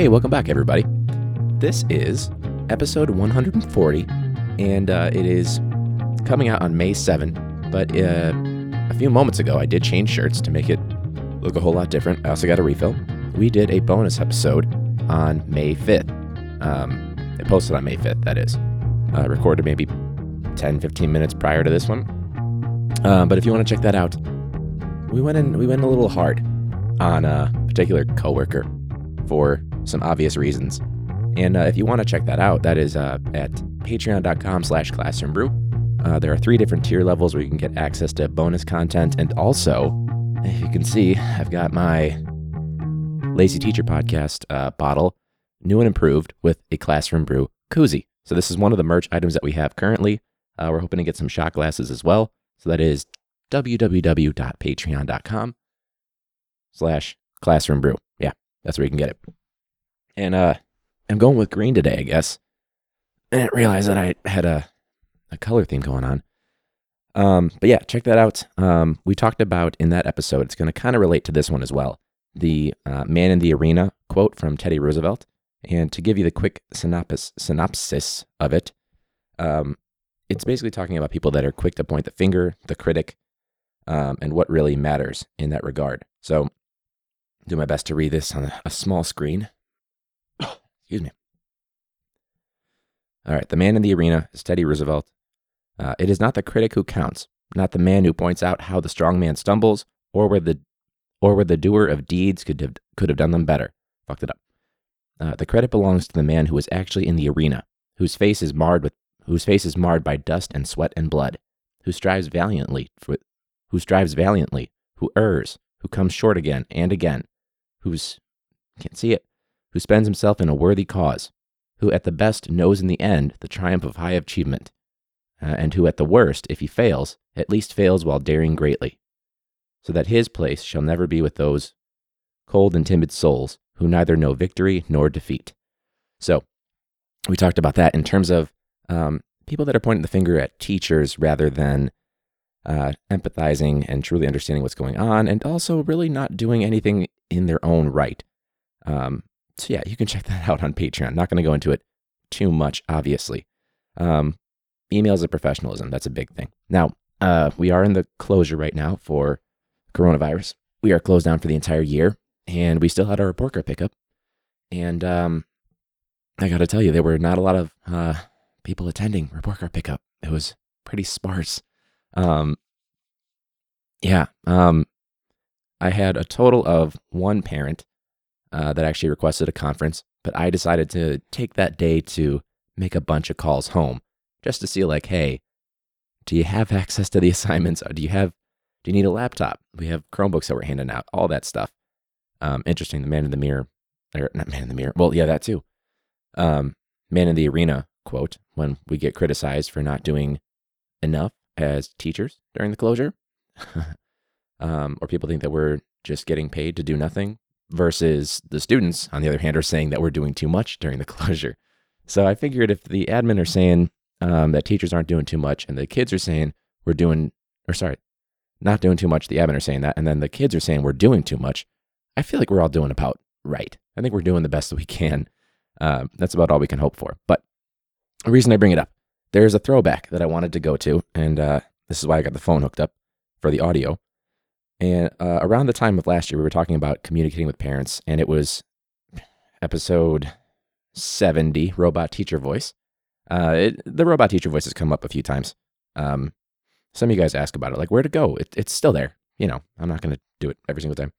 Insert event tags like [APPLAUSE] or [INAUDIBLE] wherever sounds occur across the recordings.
Hey, welcome back, everybody. This is episode 140, and uh, it is coming out on May 7. But uh, a few moments ago, I did change shirts to make it look a whole lot different. I also got a refill. We did a bonus episode on May 5th. Um, it posted on May 5th, that is. Uh, recorded maybe 10, 15 minutes prior to this one. Um, but if you want to check that out, we went in we went a little hard on a particular coworker for some obvious reasons. And uh, if you want to check that out, that is uh, at patreon.com slash classroombrew. Uh, there are three different tier levels where you can get access to bonus content. And also, if you can see, I've got my Lazy Teacher podcast uh, bottle, new and improved, with a Classroom Brew koozie. So this is one of the merch items that we have currently. Uh, we're hoping to get some shot glasses as well. So that is www.patreon.com slash classroom brew. Yeah, that's where you can get it. And uh, I'm going with green today, I guess. I didn't realize that I had a, a color theme going on. Um, but yeah, check that out. Um, we talked about in that episode, it's going to kind of relate to this one as well. The uh, man in the arena quote from Teddy Roosevelt. And to give you the quick synopsis, synopsis of it, um, it's basically talking about people that are quick to point the finger, the critic, um, and what really matters in that regard. So, do my best to read this on a, a small screen. Excuse me. All right, the man in the arena is Teddy Roosevelt. Uh, it is not the critic who counts, not the man who points out how the strong man stumbles, or where the or where the doer of deeds could have could have done them better. Fucked it up. Uh, the credit belongs to the man who is actually in the arena, whose face is marred with whose face is marred by dust and sweat and blood, who strives valiantly for, who strives valiantly, who errs, who comes short again and again, who's can't see it, who spends himself in a worthy cause, who at the best knows in the end the triumph of high achievement, uh, and who at the worst, if he fails, at least fails while daring greatly, so that his place shall never be with those cold and timid souls who neither know victory nor defeat. So, we talked about that in terms of um, people that are pointing the finger at teachers rather than uh, empathizing and truly understanding what's going on, and also really not doing anything in their own right. Um, so, yeah, you can check that [LAUGHS] out on Patreon. Not going to go into it too much, obviously. Um, emails of professionalism, that's a big thing. Now, uh, we are in the closure right now for coronavirus. We are closed down for the entire year, and we still had our report card pickup. And um, I got to tell you, there were not a lot of uh, people attending report card pickup. It was pretty sparse. Um, yeah. Um, I had a total of one parent uh, that actually requested a conference, but I decided to take that day to make a bunch of calls home just to see, like, hey, do you have [LAUGHS] access to the assignments? Do you have, do you need a laptop? We have Chromebooks that we're handing out, all that stuff. Um, interesting. The man in the mirror, or not man in the mirror. Well, yeah, that too. Um, man in the arena quote when we get criticized for not doing enough as teachers during the closure, [LAUGHS] um, or people think that we're just getting paid to do nothing, versus the students, on the other hand, are saying that we're doing too much during the [LAUGHS] closure. So I figured if the admin are saying um, that teachers aren't doing too much, and the kids are saying we're doing, or sorry, not doing too much, the admin are saying that, and then the kids are saying we're doing too much, I feel like we're all doing about right. I think we're doing the best that we can. Uh, that's about all we can hope for. But the reason I bring it up, there's a throwback that I wanted to go to, and uh, this is why I got the phone hooked up for the audio. And uh, around the time of last year, we were talking about communicating with parents, and it was episode 70, Robot Teacher Voice. Uh, it, the robot teacher voice has come up a few times. Um, some of you guys ask about it, like where to go. It, it's still there. You know, I'm not going to do it every single time.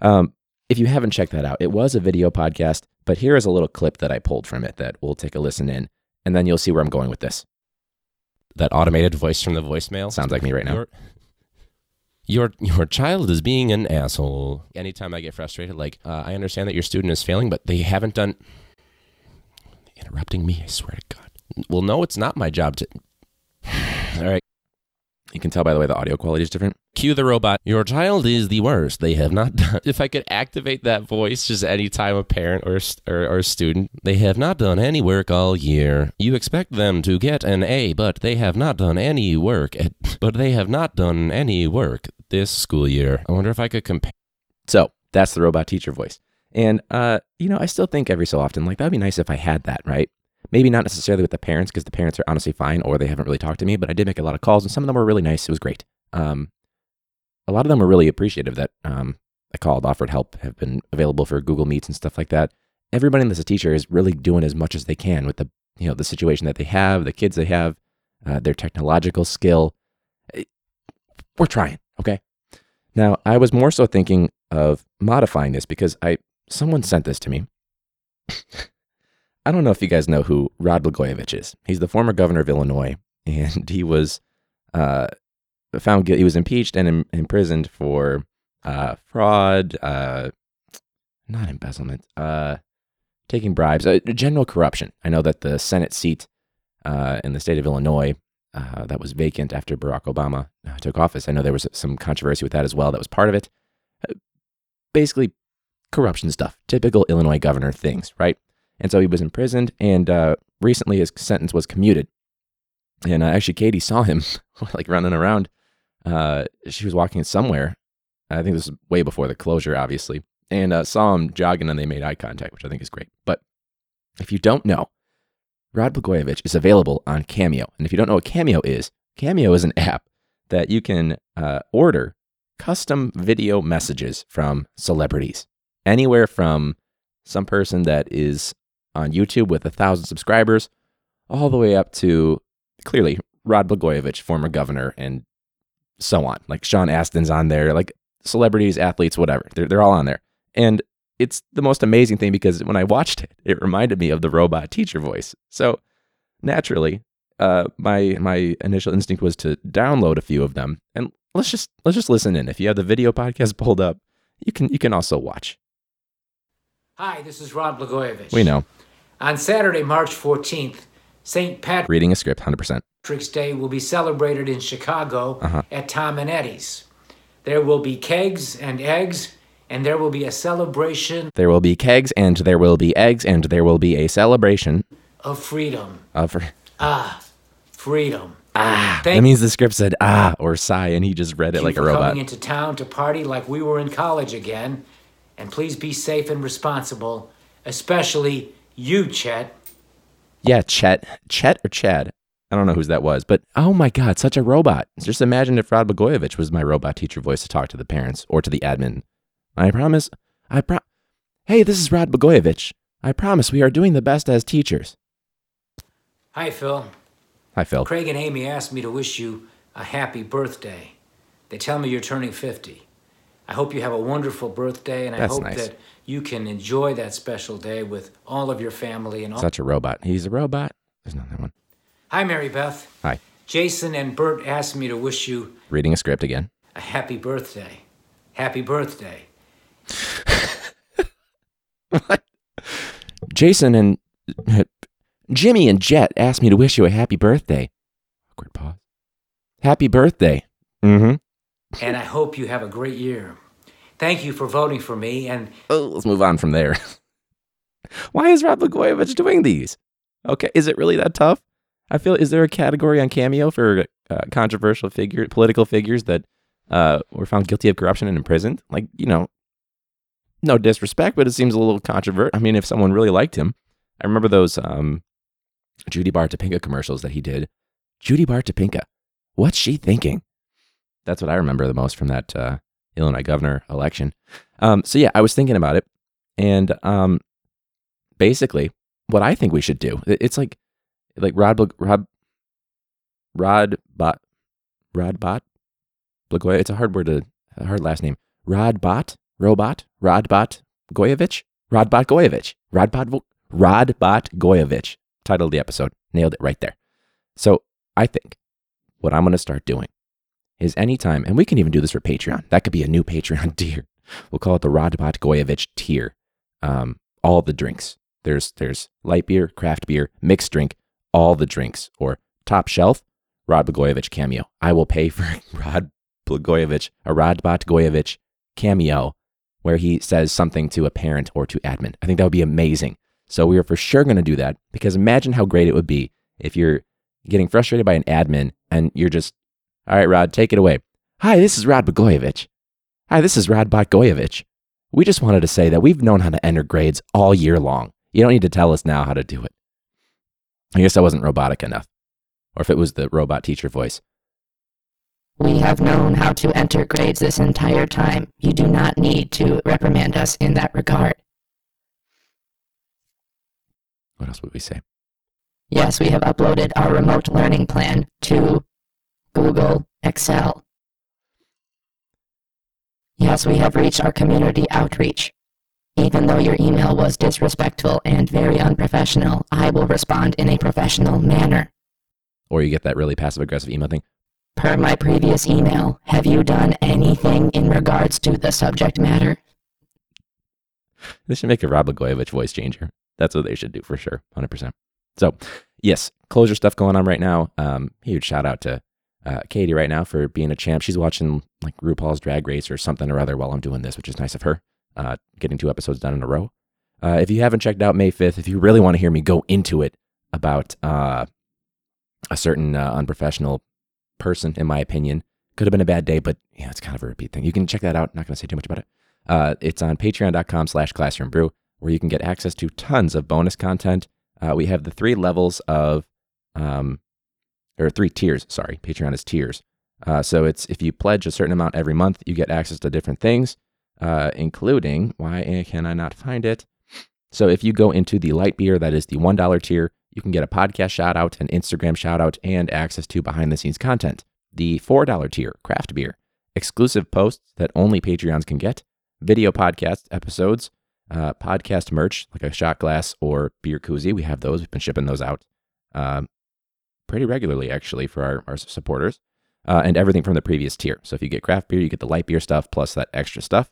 Um, if you haven't checked that out, it was a video podcast, but here is a little clip that I pulled from it that we'll take a listen in, and then you'll see where I'm going with this. That automated voice from the voicemail Sounds like me right now. Your, your your child is being an asshole. Anytime I get frustrated, like uh, I understand that your student is failing, but they haven't done. Interrupting me, I swear to God. Well, no, it's not my job to. [SIGHS] All right, You can tell by the way the audio quality is different. cue the robot. Your child is the worst. They have not done. [LAUGHS] If I could activate that voice just anytime a parent or, or or a student, they have not done any work all year. You expect them to get an A, but they have not done any work. At, [LAUGHS] but they have not done any work this school year. I wonder if I could compare. So that's the robot teacher voice. And, uh, you know, I still think every so often, like, that'd be nice if I had that, right? Maybe not necessarily with the parents because the parents are honestly fine or they haven't really talked to me, but I did make a lot of calls and some of them were really nice. It was great. Um, a lot of them were really appreciative that um, I called, offered help, have been available for Google Meets and stuff like that. Everybody that's a teacher is really doing as much as they can with the you know the situation that they have, the kids they have, uh, their technological skill. Eh, we're trying, okay. Now I was more so thinking of modifying this because I someone sent this to me. [LAUGHS] I don't know if you guys know who Rod Blagojevich is. He's the former governor of Illinois, [LAUGHS] and he was uh, found guilty. He was impeached and Im- imprisoned for uh, fraud, uh, not embezzlement, uh, taking bribes, uh, general corruption. I know that the Senate seat uh, in the state of Illinois that was vacant after Barack Obama took office. I know there was some controversy with that as well. That was part of it. Basically, corruption stuff, typical Illinois governor things, right? And so he was imprisoned, and uh, recently his sentence was commuted. And uh, actually, Katie saw him [LAUGHS] like running around. Uh, she was walking somewhere. I think this was way before the closure, obviously, and uh, saw him jogging, and they made eye contact, which I think is great. But if you don't know, Rod Blagojevich is available on Cameo. And if you don't know what Cameo is, Cameo is an app that you can uh, order custom video messages from celebrities, anywhere from some person that is on YouTube with a thousand subscribers, all the way up to clearly Rod Blagojevich, former governor, and so on. Like Sean Astin's on there, like celebrities, athletes, whatever. They're, they're all on there. And it's the most amazing thing because when I watched it, it reminded me of the robot teacher voice. So naturally, uh, my my initial instinct was to download a few of them and let's just let's just listen in. If you have the video podcast pulled up, you can you can also watch. Hi, this is Rod Blagojevich. We know. On Saturday, March 14th, St. Patrick's Reading a script, hundred percent. Day will be celebrated in Chicago Uh-huh. at Tom and Eddie's. There will be kegs and eggs, and there will be a celebration There will be kegs and there will be eggs and there will be a celebration of freedom. of. Ah Freedom. Ah, Thank that means the script said ah or sigh, and he just read it like a robot. coming into town to party like we were in college again. And please be safe and responsible, especially you, Chet. Yeah, Chet, Chet or Chad. I don't know whose that was, but oh my God, such a robot. Just imagine if Rod Blagojevich was my robot teacher voice to talk to the parents or to the admin. I promise, I pro. Hey, this is Rod Blagojevich. I promise we are doing the best as teachers. Hi, Phil. Hi, Phil. Craig and Amy asked me to wish you a happy birthday. They tell me you're turning 50. I hope you have a wonderful birthday, and I hope nice. that you can enjoy that special day with all of your family and all. Such a robot. He's a robot. There's another one. Hi, Mary Beth. Hi. Jason and Bert asked me to wish you Reading a script again. a happy birthday. Happy birthday. [LAUGHS] What? Jason and Jimmy and Jet asked me to wish you a happy birthday. Awkward pause. Happy birthday. Mm-hmm. And I hope you have a great year. Thank you for voting for me, and Oh, let's move on from there. Why is Rod Blagojevich doing these? Okay, is it really that tough? I feel is there a category on Cameo for uh, controversial figure, political figures that uh, were found guilty of corruption and imprisoned? Like you know, no disrespect, but it seems a little controversial. I mean, if someone really liked him, I remember those um, Judy Baar Topinka commercials that he did. Judy Baar Topinka, what's she thinking? That's what I remember the most from that uh, Illinois governor election. Um, so yeah, I was thinking about it, and um, basically, what I think we should do, it's like, like Rod, Blag- Rod, Bot, Rod Bot, Blagoy. It's a hard word to, a hard last name. Rod Bot, Robot, Rod Bot Goyevich, Rod Bot Goyevich, Rod Bot, Rod Bot Goyevich. Title of the episode, nailed it right there. So I think what I'm going to start doing is anytime, and we can even do this for Patreon. That could be a new Patreon [LAUGHS] tier. We'll call it the Rodbot Goyevich tier. Um, all the drinks. There's there's light beer, craft beer, mixed drink, all the drinks, or top shelf. Rod Blagojevich cameo. I will pay for [LAUGHS] Rod Blagojevich, a Rodbot Goyevich cameo, where he says something to a parent or to admin. I think that would be amazing. So we are for sure going to do that because imagine how great it would be if you're getting frustrated by an admin and you're just all right, Rod, take it away. Hi, this is Rod Bogoyevich. Hi, this is Rod Bogoyevich. We just wanted to say that we've known how to enter grades all year long. You don't need to tell us now how to do it. I guess I wasn't robotic enough. Or if it was the robot teacher voice. We have known how to enter grades this entire time. You do not need to reprimand us in that regard. What else would we say? Yes, we have uploaded our remote learning plan to Google Excel. Yes, we have reached our community outreach. Even though your email was disrespectful and very unprofessional, I will respond in a professional manner. Or you get that really passive aggressive email thing. Per my previous email, have you done anything in regards to the subject matter? This should make a Blagojevich voice changer. That's what they should do for sure, 100%. So, yes, closure stuff going on right now. Um, huge shout out to uh, Katie right now for being a champ. She's watching like RuPaul's Drag Race or something or other while I'm doing this, which is nice of her. Uh, getting two episodes done in a row. Uh, if you haven't checked out May 5th, if you really want to hear me go into it about uh, a certain uh, unprofessional person, in my opinion, could have been a bad day, but yeah, it's kind of a repeat thing. You can check that out. Not going to say too much about it. Uh, it's on patreon.com slash classroom brew, where you can get access to tons of bonus content. We have the three levels of, um, or three tiers, sorry. Patreon is tiers. Uh, so it's if you pledge a certain amount every month, you get access to different things, uh, including, why can I not find it? So if you go into the light beer, that is the $1 tier, you can get a podcast shout out, an Instagram shout out, and access to behind the scenes content. The $4 tier, craft beer, exclusive posts that only Patreons can get, video podcast episodes, uh, podcast merch like a shot glass or beer koozie. We have those. We've been shipping those out um, pretty regularly, actually, for our, our supporters, uh, and everything from the previous tier. So if you get craft beer, you get the light beer stuff plus that extra stuff.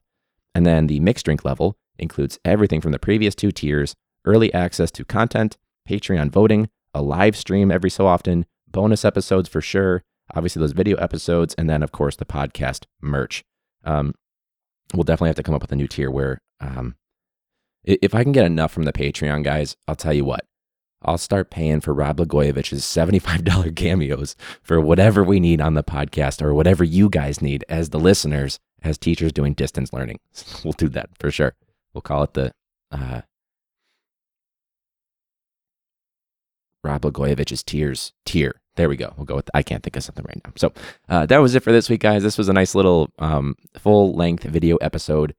And then the mixed drink level includes everything from the previous two tiers early access to content, Patreon voting, a live stream every so often, bonus episodes for sure, obviously those video episodes, and then, of course, the podcast merch. Um, we'll definitely have to come up with a new tier where um, if I can get enough from the Patreon guys, I'll tell you what, I'll start paying for Rob Blagojevich's $75 [LAUGHS] cameos for whatever we need on the podcast or whatever you guys need as the listeners, as teachers doing distance learning. [LAUGHS] We'll do that for sure. We'll call it the uh, Rod Blagojevich's Tears tier. There we go. We'll go with. I can't think of something right now. So uh, that was it for this week, guys. This was a nice little um, full length video episode,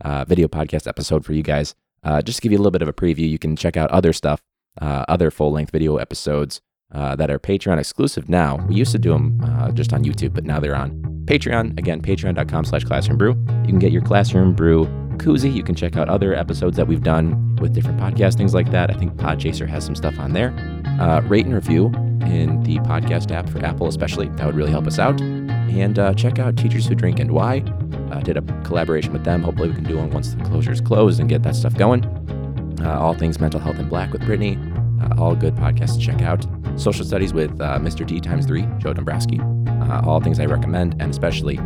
uh, video podcast episode for you guys. Uh, just to give you a little bit of a preview, you can check out other stuff, uh, other full length video episodes uh, that are Patreon exclusive now. We used to do them uh, just on YouTube, but now they're on Patreon. Again, patreon.com slash classroom brew. You can get your classroom brew koozie. You can check out other episodes that we've done with different podcasts, things like that. I think Podchaser has some stuff on there. Uh, rate and review in the podcast app for Apple, especially. That would really help us out. And uh, check out Teachers Who Drink and Why. Uh, did a collaboration with them. Hopefully, we can do one once the closure is closed and get that stuff going. Uh, all things mental health in black with Brittany. Uh, all good podcasts to check out. Social studies with uh, Mr. D times three, Joe Dombrowski. Uh, all things I recommend, and especially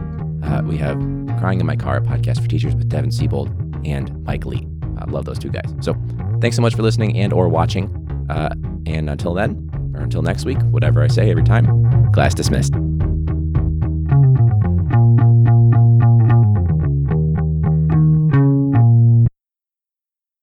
uh, we have Crying in My Car, podcast for teachers with Devin Siebold and Mike Lee. I love those two guys. So thanks so much for listening and or watching. Uh, and until then, or until next week, whatever I say every time, class dismissed.